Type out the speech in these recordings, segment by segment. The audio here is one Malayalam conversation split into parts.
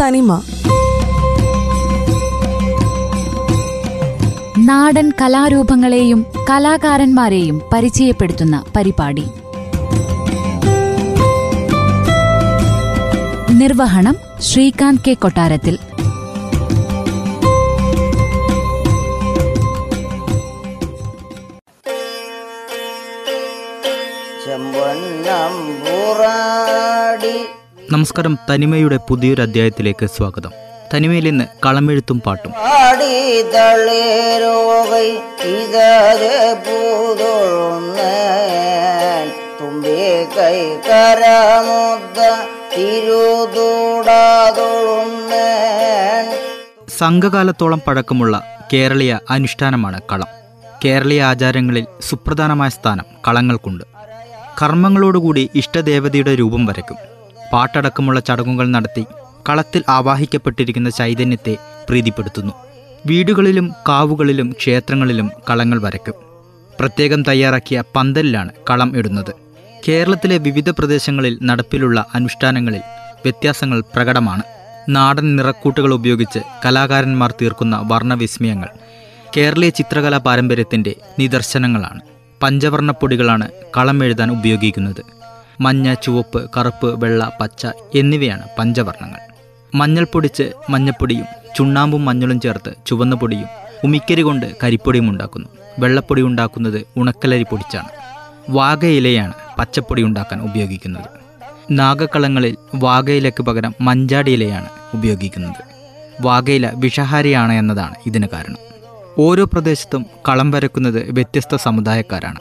തനിമ. നാടൻ കലാരൂപങ്ങളെയും കലാകാരന്മാരെയും പരിചയപ്പെടുത്തുന്ന പരിപാടി. നിർവഹണം ശ്രീകാന്ത് കെ കൊട്ടാരത്തിൽ. ചെമ്പൊന്നമ്പൂറാടി നമസ്കാരം തനിമയുടെ പുതിയൊരു അധ്യായത്തിലേക്ക് സ്വാഗതം. തനിമയിൽ ഇന്ന് കളമെഴുത്തും പാട്ടും. തുമ്പി കൈ കരമുദ്ദ സംഘകാലത്തോളം പഴക്കമുള്ള കേരളീയ അനുഷ്ഠാനമാണ് കളം. കേരളീയ ആചാരങ്ങളിൽ സുപ്രധാനമായ സ്ഥാനം കളങ്ങൾക്കുണ്ട്. കർമ്മങ്ങളോടുകൂടി ഇഷ്ടദേവതയുടെ രൂപം വരയ്ക്കും. പാട്ടടക്കമുള്ള ചടങ്ങുകൾ നടത്തി കളത്തിൽ ആവാഹിക്കപ്പെട്ടിരിക്കുന്ന ചൈതന്യത്തെ പ്രീതിപ്പെടുത്തുന്നു. വീടുകളിലും കാവുകളിലും ക്ഷേത്രങ്ങളിലും കളങ്ങൾ വരയ്ക്കും. പ്രത്യേകം തയ്യാറാക്കിയ പന്തലിലാണ് കളം ഇടുന്നത്. കേരളത്തിലെ വിവിധ പ്രദേശങ്ങളിൽ നടപ്പിലുള്ള അനുഷ്ഠാനങ്ങളിൽ വ്യത്യാസങ്ങൾ പ്രകടമാണ്. നാടൻ നിറക്കൂട്ടുകൾ ഉപയോഗിച്ച് കലാകാരന്മാർ തീർക്കുന്ന വർണവിസ്മയങ്ങൾ കേരളീയ ചിത്രകലാ പാരമ്പര്യത്തിന്റെ നിദർശനങ്ങളാണ്. പഞ്ചവർണപ്പൊടികളാണ് കളം എഴുതാൻ ഉപയോഗിക്കുന്നത്. മഞ്ഞ ചുവപ്പ് കറുപ്പ് വെള്ള പച്ച എന്നിവയാണ് പഞ്ചവർണങ്ങൾ. മഞ്ഞൾ പൊടിച്ച് മഞ്ഞപ്പൊടിയും ചുണ്ണാമ്പും മഞ്ഞളും ചേർത്ത് ചുവന്ന പൊടിയും ഉമിക്കരി കൊണ്ട് കരിപ്പൊടിയും ഉണ്ടാക്കുന്നു. വെള്ളപ്പൊടി ഉണ്ടാക്കുന്നത് ഉണക്കലരി പൊടിച്ചാണ്. വാഗയിലയാണ് പച്ചപ്പൊടി ഉണ്ടാക്കാൻ ഉപയോഗിക്കുന്നത്. നാഗക്കളങ്ങളിൽ വാഗയിലയ്ക്ക് പകരം മഞ്ചാടി ഇലയാണ് ഉപയോഗിക്കുന്നത്. വാഗയില വിഷഹാരിയാണ് എന്നതാണ് ഇതിന് കാരണം. ഓരോ പ്രദേശത്തും കളം വരക്കുന്നത് വ്യത്യസ്ത സമുദായക്കാരാണ്.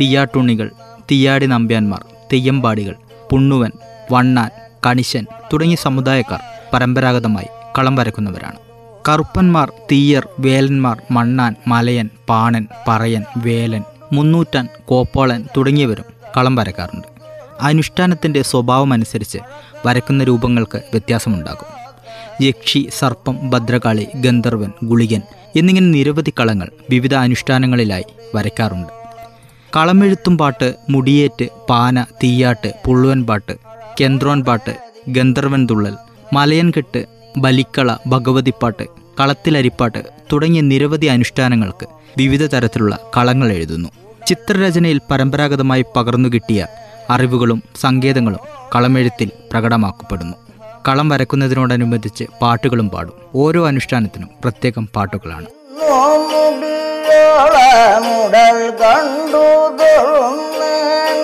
തീയാട്ടുണ്ണികൾ തീയാടി നമ്പ്യാന്മാർ തെയ്യമ്പാടികൾ പുണ്ണുവൻ വണ്ണാൻ കണിശൻ തുടങ്ങിയ സമുദായക്കാർ പരമ്പരാഗതമായി കളം വരക്കുന്നവരാണ്. കറുപ്പന്മാർ തീയർ വേലന്മാർ മണ്ണാൻ മലയൻ പാണൻ പറയൻ വേലൻ മുന്നൂറ്റാൻ കോപ്പാളൻ തുടങ്ങിയവരും കളം വരക്കാറുണ്ട്. അനുഷ്ഠാനത്തിന്റെ സ്വഭാവമനുസരിച്ച് വരക്കുന്ന രൂപങ്ങൾക്ക് വ്യത്യാസമുണ്ടാകും. യക്ഷി സർപ്പം ഭദ്രകാളി ഗന്ധർവൻ ഗുളികൻ എന്നിങ്ങനെ നിരവധി കളങ്ങൾ വിവിധ അനുഷ്ഠാനങ്ങളിലായി വരയ്ക്കാറുണ്ട്. കളമെഴുത്തും പാട്ട് മുടിയേറ്റ് പാന തീയാട്ട് പുള്ളുവൻ പാട്ട് കേന്ദ്രോൻ പാട്ട് ഗന്ധർവൻ തുള്ളൽ മലയൻകെട്ട് ബലിക്കള ഭഗവതിപ്പാട്ട് കളത്തിലരിപ്പാട്ട് തുടങ്ങിയ നിരവധി അനുഷ്ഠാനങ്ങൾക്ക് വിവിധ തരത്തിലുള്ള കളങ്ങൾ എഴുതുന്നു. ചിത്രരചനയിൽ പരമ്പരാഗതമായി പകർന്നു കിട്ടിയ അറിവുകളും സങ്കേതങ്ങളും കളമെഴുത്തിൽ പ്രകടമാക്കപ്പെടുന്നു. കളം വരക്കുന്നതിനോടനുബന്ധിച്ച് പാട്ടുകളും പാടും. ഓരോ അനുഷ്ഠാനത്തിനും പ്രത്യേകം പാട്ടുകളാണ്. മുടൽ കണ്ടു തൊഴുന്നേൻ.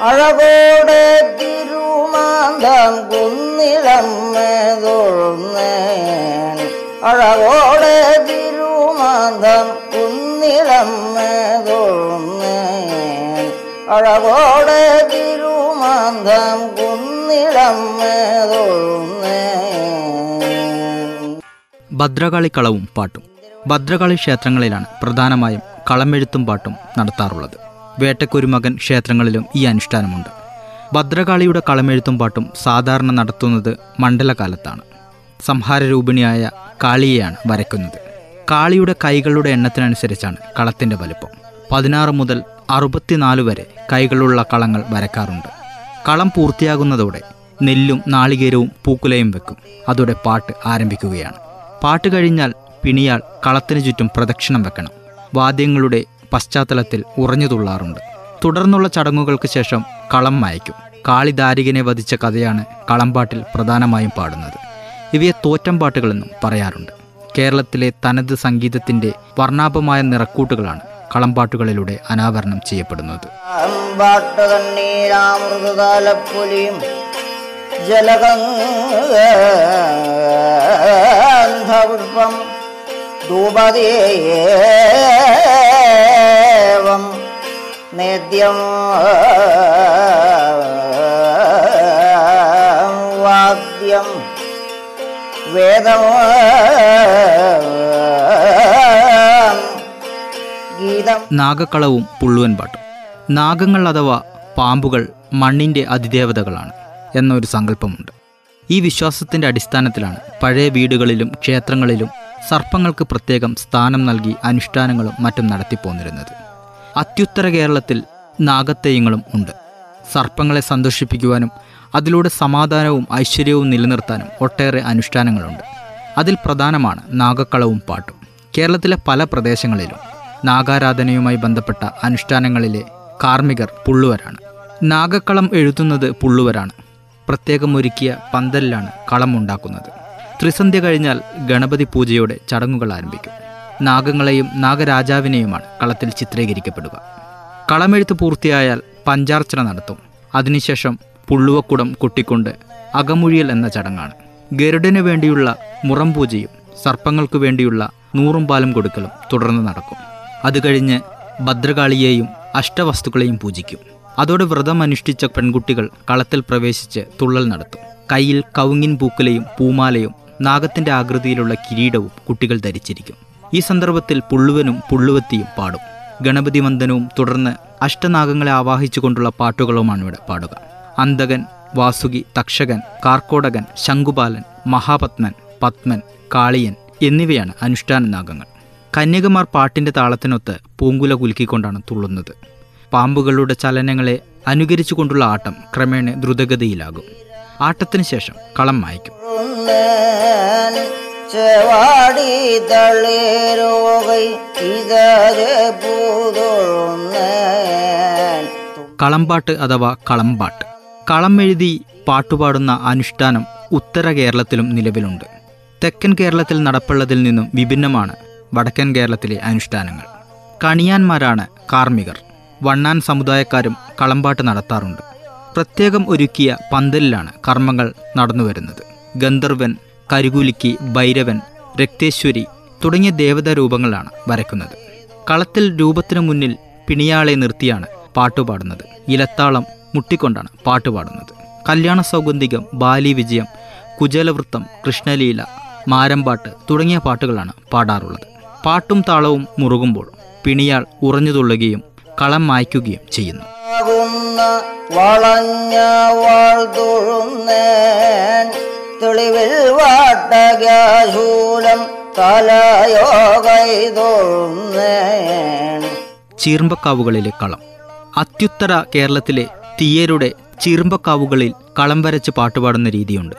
അഴകോടെ തിരുമാന്തം കുന്നിലമ്മേ തൊഴുന്നേൻ അഴകോടെ തിരുമാന്തം കുന്നിലമ്മേ തൊഴുന്നേൻ അഴകോടെ തിരുമാന്തം കുന്നിലമ്മേ തൊഴുന്നേൻ ഭദ്രകാളി കളവും പാട്ടും ഭദ്രകാളി ക്ഷേത്രങ്ങളിലാണ് പ്രധാനമായും കളമെഴുത്തും പാട്ടും നടത്താറുള്ളത്. വേട്ടക്കുരുമകൻ ക്ഷേത്രങ്ങളിലും ഈ അനുഷ്ഠാനമുണ്ട്. ഭദ്രകാളിയുടെ കളമെഴുത്തും പാട്ടും സാധാരണ നടത്തുന്നത് മണ്ഡലകാലത്താണ്. സംഹാരരൂപിണിയായ കാളിയെയാണ് വരയ്ക്കുന്നത്. കാളിയുടെ കൈകളുടെ എണ്ണത്തിനനുസരിച്ചാണ് കളത്തിന്റെ വലുപ്പം. പതിനാറ് മുതൽ അറുപത്തിനാല് വരെ കൈകളുള്ള കളങ്ങൾ വരക്കാറുണ്ട് കളം പൂർത്തിയാകുന്നതോടെ നെല്ലും നാളികേരവും പൂക്കുലയും വെക്കും. അതോടെ പാട്ട് ആരംഭിക്കുകയാണ്. പാട്ട് കഴിഞ്ഞാൽ പിണിയാൾ കളത്തിനു ചുറ്റും പ്രദക്ഷിണം വെക്കണം. വാദ്യങ്ങളുടെ പശ്ചാത്തലത്തിൽ ഉറഞ്ഞുതുള്ളാറുണ്ട് തുടർന്നുള്ള ചടങ്ങുകൾക്ക് ശേഷം കളം മായ്ക്കും. കാളിദാരികനെ വധിച്ച കഥയാണ് കളംപാട്ടിൽ പ്രധാനമായും പാടുന്നത്. ഇവയെ തോറ്റം പാട്ടുകളെന്നും പറയാറുണ്ട്. കേരളത്തിലെ തനത് സംഗീതത്തിന്റെ വർണാഭമായ നിറക്കൂട്ടുകളാണ് കളംപാട്ടുകളിലൂടെ അനാവരണം ചെയ്യപ്പെടുന്നത്. ജലകം ധൂപദേവം നേദ്യം വാദ്യം വേദം നാഗക്കളവും പുള്ളുവൻ പാട്ടും. നാഗങ്ങൾ അഥവാ പാമ്പുകൾ മണ്ണിന്റെ അതിദേവതകളാണ് എന്നൊരു സങ്കല്പമുണ്ട്. ഈ വിശ്വാസത്തിന്റെ അടിസ്ഥാനത്തിലാണ് പഴയ വീടുകളിലും ക്ഷേത്രങ്ങളിലും സർപ്പങ്ങൾക്ക് പ്രത്യേകം സ്ഥാനം നൽകി അനുഷ്ഠാനങ്ങളും മറ്റും നടത്തിപ്പോന്നിരുന്നത്. അത്യുത്തര കേരളത്തിൽ നാഗത്തെയ്യങ്ങളും ഉണ്ട്. സർപ്പങ്ങളെ സന്തോഷിപ്പിക്കുവാനും അതിലൂടെ സമാധാനവും ഐശ്വര്യവും നിലനിർത്താനും ഒട്ടേറെ അനുഷ്ഠാനങ്ങളുണ്ട്. അതിൽ പ്രധാനമാണ് നാഗക്കളവും പാട്ടും. കേരളത്തിലെ പല പ്രദേശങ്ങളിലും നാഗാരാധനയുമായി ബന്ധപ്പെട്ട അനുഷ്ഠാനങ്ങളിലെ കാർമ്മികർ പുള്ളുവരാണ്. നാഗക്കളം എഴുതുന്നത് പുള്ളുവരാണ്. പ്രത്യേകം ഒരുക്കിയ പന്തലിലാണ് കളം ഉണ്ടാക്കുന്നത് ത്രിസന്ധ്യ കഴിഞ്ഞാൽ ഗണപതി പൂജയോടെ ചടങ്ങുകൾ ആരംഭിക്കും. നാഗങ്ങളെയും നാഗരാജാവിനെയുമാണ് കളത്തിൽ ചിത്രീകരിക്കപ്പെടുക. കളമെഴുത്ത് പൂർത്തിയായാൽ പഞ്ചാർച്ചന നടത്തും. അതിനുശേഷം പുള്ളുവക്കുടം കൊട്ടിക്കൊണ്ട് അകമുഴിയൽ എന്ന ചടങ്ങാണ്. ഗരുഡന് വേണ്ടിയുള്ള മുറം പൂജയും സർപ്പങ്ങൾക്കു വേണ്ടിയുള്ള നൂറും പാലും കൊടുക്കലും തുടർന്ന് നടക്കും. അത് കഴിഞ്ഞ് ഭദ്രകാളിയെയും അഷ്ടവസ്തുക്കളെയും പൂജിക്കും. അതോടെ വ്രതം അനുഷ്ഠിച്ച പെൺകുട്ടികൾ കളത്തിൽ പ്രവേശിച്ച് തുള്ളൽ നടത്തും. കയ്യിൽ കൗങ്ങിൻ പൂക്കലയും പൂമാലയും നാഗത്തിന്റെ ആകൃതിയിലുള്ള കിരീടവും കുട്ടികൾ ധരിച്ചിരിക്കും. ഈ സന്ദർഭത്തിൽ പുള്ളുവനും പുള്ളുവത്തിയും പാടും. ഗണപതി വന്ദനവും തുടർന്ന് അഷ്ടനാഗങ്ങളെ ആവാഹിച്ചുകൊണ്ടുള്ള പാട്ടുകളുമാണ് ഇവിടെ പാടുക. അന്തകൻ വാസുകി തക്ഷകൻ കാർക്കോടകൻ ശംഖുപാലൻ മഹാപത്മൻ പത്മൻ കാളിയൻ എന്നിവയാണ് അനുഷ്ഠാന നാഗങ്ങൾ കന്യകമാർ പാട്ടിന്റെ താളത്തിനൊത്ത് പൂങ്കുല കുലുക്കിക്കൊണ്ടാണ് തുള്ളുന്നത്. പാമ്പുകളുടെ ചലനങ്ങളെ അനുകരിച്ചുകൊണ്ടുള്ള ആട്ടം ക്രമേണ ദ്രുതഗതിയിലാകും. ആട്ടത്തിന് ശേഷം കളം മായ്ക്കും. ഉണ്ണാൻ செவாடி தளேரோகை കളംപാട്ട് അഥവാ കളംപാട്ട്. കളം എഴുതി പാട്ടുപാടുന്ന അനുഷ്ഠാനം ഉത്തര കേരളത്തിലും നിലവിലുണ്ട്. തെക്കൻ കേരളത്തിൽ നടപ്പുള്ളതിൽ നിന്നും വിഭിന്നമാണ് വടക്കൻ കേരളത്തിലെ അനുഷ്ഠാനങ്ങൾ. കണിയാന്മാരാണ് കാർമ്മികർ. വണ്ണാൻ സമുദായക്കാരും കളംപാട്ട് നടത്താറുണ്ട്. പ്രത്യേകം ഒരുക്കിയ പന്തലിലാണ് കർമ്മങ്ങൾ നടന്നുവരുന്നത്. ഗന്ധർവൻ കരികുലുക്കി ഭൈരവൻ രക്തേശ്വരി തുടങ്ങിയ ദേവതാ രൂപങ്ങളാണ് വരയ്ക്കുന്നത്. കളത്തിൽ രൂപത്തിനു മുന്നിൽ പിണിയാളെ നിർത്തിയാണ് പാട്ടുപാടുന്നത് ഇലത്താളം മുട്ടിക്കൊണ്ടാണ് പാട്ടുപാടുന്നത് കല്യാണ സൗഗന്ധികം ബാലി വിജയം കുജലവൃത്തം കൃഷ്ണലീല മാരമ്പാട്ട് തുടങ്ങിയ പാട്ടുകളാണ് പാടാറുള്ളത്. പാട്ടും താളവും മുറുകുമ്പോൾ പിണിയാൾ ഉറഞ്ഞുതുള്ളുകയും കളം മായ്ക്കുകയും ചെയ്യുന്നു. വളഞ്ഞ വാൾ തെളിവിൽ തൊഴുന്നേൻ ചീർമ്പക്കാവുകളിലെ കളം. അത്യുത്തര കേരളത്തിലെ തീയരുടെ ചീർമ്പക്കാവുകളിൽ കളം വരച്ച് പാട്ടുപാടുന്ന രീതിയുണ്ട്.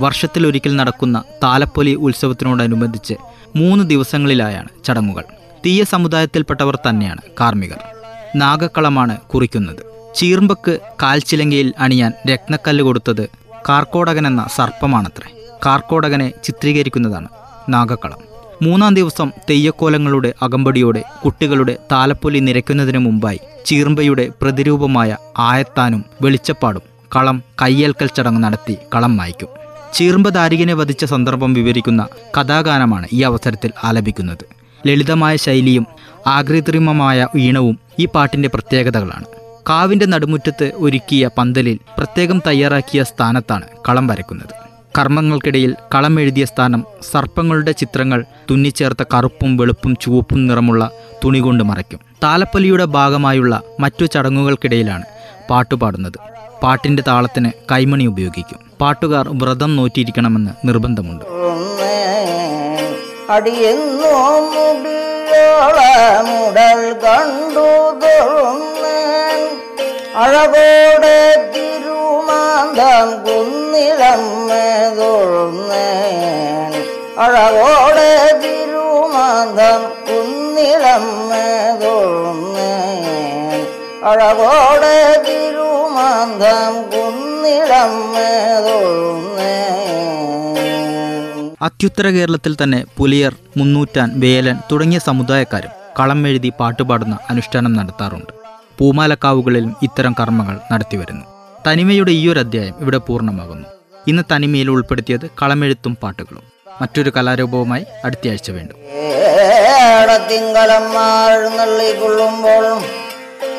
വർഷത്തിലൊരിക്കൽ നടക്കുന്ന താലപ്പൊലി ഉത്സവത്തിനോടനുബന്ധിച്ച് മൂന്ന് ദിവസങ്ങളിലായാണ് ചടങ്ങുകൾ. തീയ സമുദായത്തിൽപ്പെട്ടവർ തന്നെയാണ് കാർമ്മികർ. നാഗക്കളമാണ് കുറിക്കുന്നത്. ചീർമ്പക്ക് കാൽച്ചിലങ്കയിൽ അണിയാൻ രത്നക്കല്ല് കൊടുത്തത് കാർക്കോടകൻ എന്ന സർപ്പമാണത്രേ. കാർക്കോടകനെ ചിത്രീകരിക്കുന്നതാണ് നാഗക്കളം. മൂന്നാം ദിവസം തെയ്യക്കോലങ്ങളുടെ അകമ്പടിയോടെ കുട്ടികളുടെ താലപ്പൊലി നിരയ്ക്കുന്നതിന് മുമ്പായി ചീർമ്പയുടെ പ്രതിരൂപമായ ആയത്താനും വെളിച്ചപ്പാടും കളം കയ്യേൽക്കൽ ചടങ്ങ് നടത്തി കളം മായ്ക്കും. ചീർമ്പ ദാരികനെ വധിച്ച സന്ദർഭം വിവരിക്കുന്ന കഥാഗാനമാണ് ഈ അവസരത്തിൽ ആലപിക്കുന്നത്. ലളിതമായ ശൈലിയും ആകൃത്രിമമായ ഈണവും ഈ പാട്ടിന്റെ പ്രത്യേകതകളാണ്. കാവിന്റെ നടുമുറ്റത്ത് ഒരുക്കിയ പന്തലിൽ പ്രത്യേകം തയ്യാറാക്കിയ സ്ഥാനത്താണ് കളം വരയ്ക്കുന്നത്. കർമ്മങ്ങൾക്കിടയിൽ കളം എഴുതിയ സ്ഥാനം സർപ്പങ്ങളുടെ ചിത്രങ്ങൾ തുന്നിച്ചേർത്ത കറുപ്പും വെളുപ്പും ചുവപ്പും നിറമുള്ള തുണി കൊണ്ട് മറയ്ക്കും. താലപ്പൊലിയുടെ ഭാഗമായുള്ള മറ്റു ചടങ്ങുകൾക്കിടയിലാണ് പാട്ടുപാടുന്നത് പാട്ടിന്റെ താളത്തിന് കൈമണി ഉപയോഗിക്കും. പാട്ടുകാർ വ്രതം നോറ്റിയിരിക്കണമെന്ന് നിർബന്ധമുണ്ട്. അടിയെന്നോ മുടിയോളമുടൽ കണ്ടു അഴകോടെ തിരുമാന്തം കുന്നിലമ്മേ തൊഴുന്നേൻ അഴകോടെ തിരുമാന്തം കുന്നിലമ്മേ തൊഴുന്നേൻ അഴകോടെ തിരുമാന്തം കുന്നിലമ്മേ തൊഴുന്നേൻ അത്യുത്തര കേരളത്തിൽ തന്നെ പുലിയർ മുന്നൂറ്റാൻ വേലൻ തുടങ്ങിയ സമുദായക്കാരും കളം എഴുതി പാട്ടുപാടുന്ന അനുഷ്ഠാനം നടത്താറുണ്ട്. പൂമാലക്കാവുകളിലും ഇത്തരം കർമ്മങ്ങൾ നടത്തിവരുന്നു. തനിമയുടെ ഈയൊരു അധ്യായം ഇവിടെ പൂർണമാകുന്നു. ഇന്ന് തനിമയിൽ ഉൾപ്പെടുത്തിയത് കളമെഴുത്തും പാട്ടുകളും. മറ്റൊരു കലാരൂപവുമായി അടുത്തയാഴ്ച വേണ്ടും.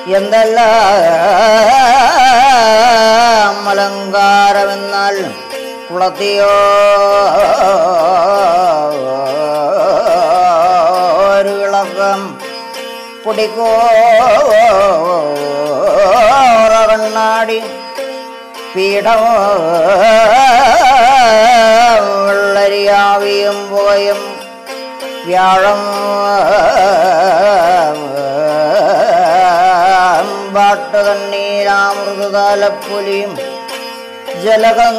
എന്തെല്ലാം അലങ്കാരമെന്നാൽ കുളത്തിയോ പൊടിക്കോ പീഠരിയാവിയും പോയും വ്യാഴം പാട്ട് തണ്ണീരാമൃതലപ്പൊലിയും ജലഗന്ധപുഷ്പം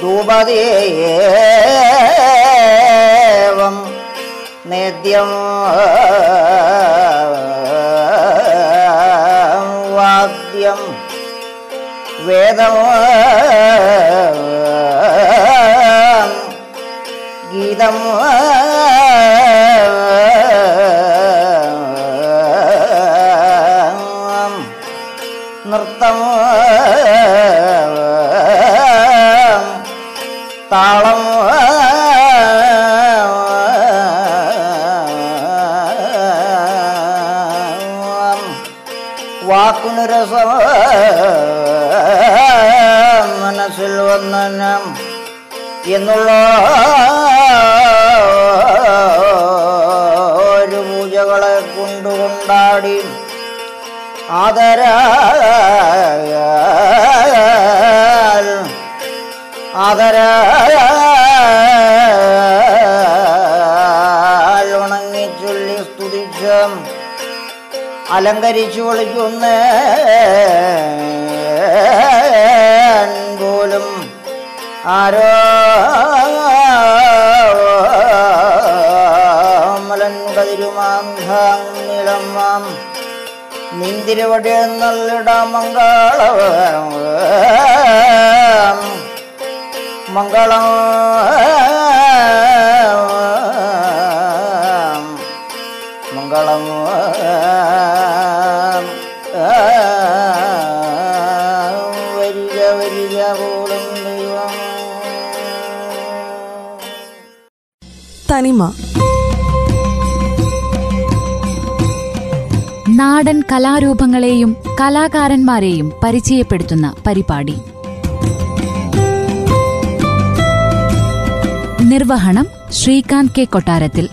ധൂപദേവം नेद्यं वाद्यं वेदम् വാക്കുന് രസം മനസ്സിൽ വന്നം എന്നുള്ള ഒരു പൂജകളെ കൊണ്ടുകൊണ്ടാടി ആദര ആദരാൽ അലങ്കരിച്ചു വിളിക്കുന്ന പോലും ആരോ മലൻകതിരുമാം നിന്തിരുവടി നല്ലിട മംഗളം മംഗളം. മംഗളം തനിമ. നാടൻ കലാരൂപങ്ങളെയും കലാകാരന്മാരെയും പരിചയപ്പെടുത്തുന്ന പരിപാടി. നിർവഹണം ശ്രീകാന്ത് കെ കൊട്ടാരത്തിൽ.